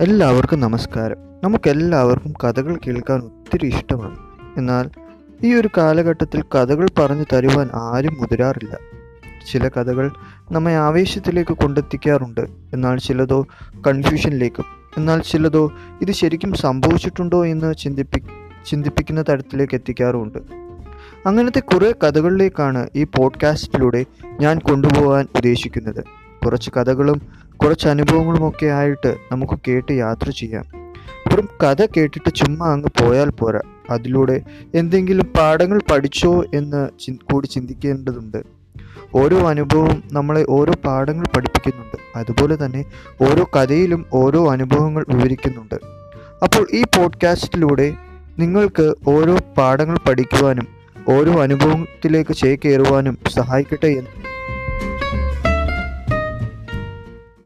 എല്ലാവർക്കും നമസ്കാരം. നമുക്കെല്ലാവർക്കും കഥകൾ കേൾക്കാൻ ഒത്തിരി ഇഷ്ടമാണ്. എന്നാൽ ഈ ഒരു കാലഘട്ടത്തിൽ കഥകൾ പറഞ്ഞു തരുവാൻ ആരും മുതിരാറില്ല. ചില കഥകൾ നമ്മെ ആവേശത്തിലേക്ക് കൊണ്ടെത്തിക്കാറുണ്ട്. എന്നാൽ ചിലതോ കൺഫ്യൂഷനിലേക്കും എന്നാൽ ചിലതോ ഇത് ശരിക്കും സംഭവിച്ചിട്ടുണ്ടോ എന്ന് ചിന്തിപ്പി ചിന്തിപ്പിക്കുന്ന തരത്തിലേക്ക് എത്തിക്കാറുമുണ്ട്. അങ്ങനത്തെ കുറേ കഥകളിലേക്കാണ് ഈ പോഡ്കാസ്റ്റിലൂടെ ഞാൻ കൊണ്ടുപോകാൻ ഉദ്ദേശിക്കുന്നത്. കുറച്ച് കഥകളും കുറച്ച് അനുഭവങ്ങളുമൊക്കെ ആയിട്ട് നമുക്ക് കേട്ട് യാത്ര ചെയ്യാം. വെറും കഥ കേട്ടിട്ട് ചുമ്മാ അങ്ങ് പോയാൽ പോരാ. അതിലൂടെ എന്തെങ്കിലും പാഠങ്ങൾ പഠിച്ചോ എന്ന് കൂടി ചിന്തിക്കേണ്ടതുണ്ട്. ഓരോ അനുഭവവും നമ്മളെ ഓരോ പാഠങ്ങൾ പഠിപ്പിക്കുന്നുണ്ട്. അതുപോലെ തന്നെ ഓരോ കഥയിലും ഓരോ അനുഭവങ്ങൾ വിവരിക്കുന്നുണ്ട്. അപ്പോൾ ഈ പോഡ്കാസ്റ്റിലൂടെ നിങ്ങൾക്ക് ഓരോ പാഠങ്ങൾ പഠിക്കുവാനും ഓരോ അനുഭവത്തിലേക്ക് ചേക്കേറുവാനും സഹായിക്കട്ടെ എന്ന്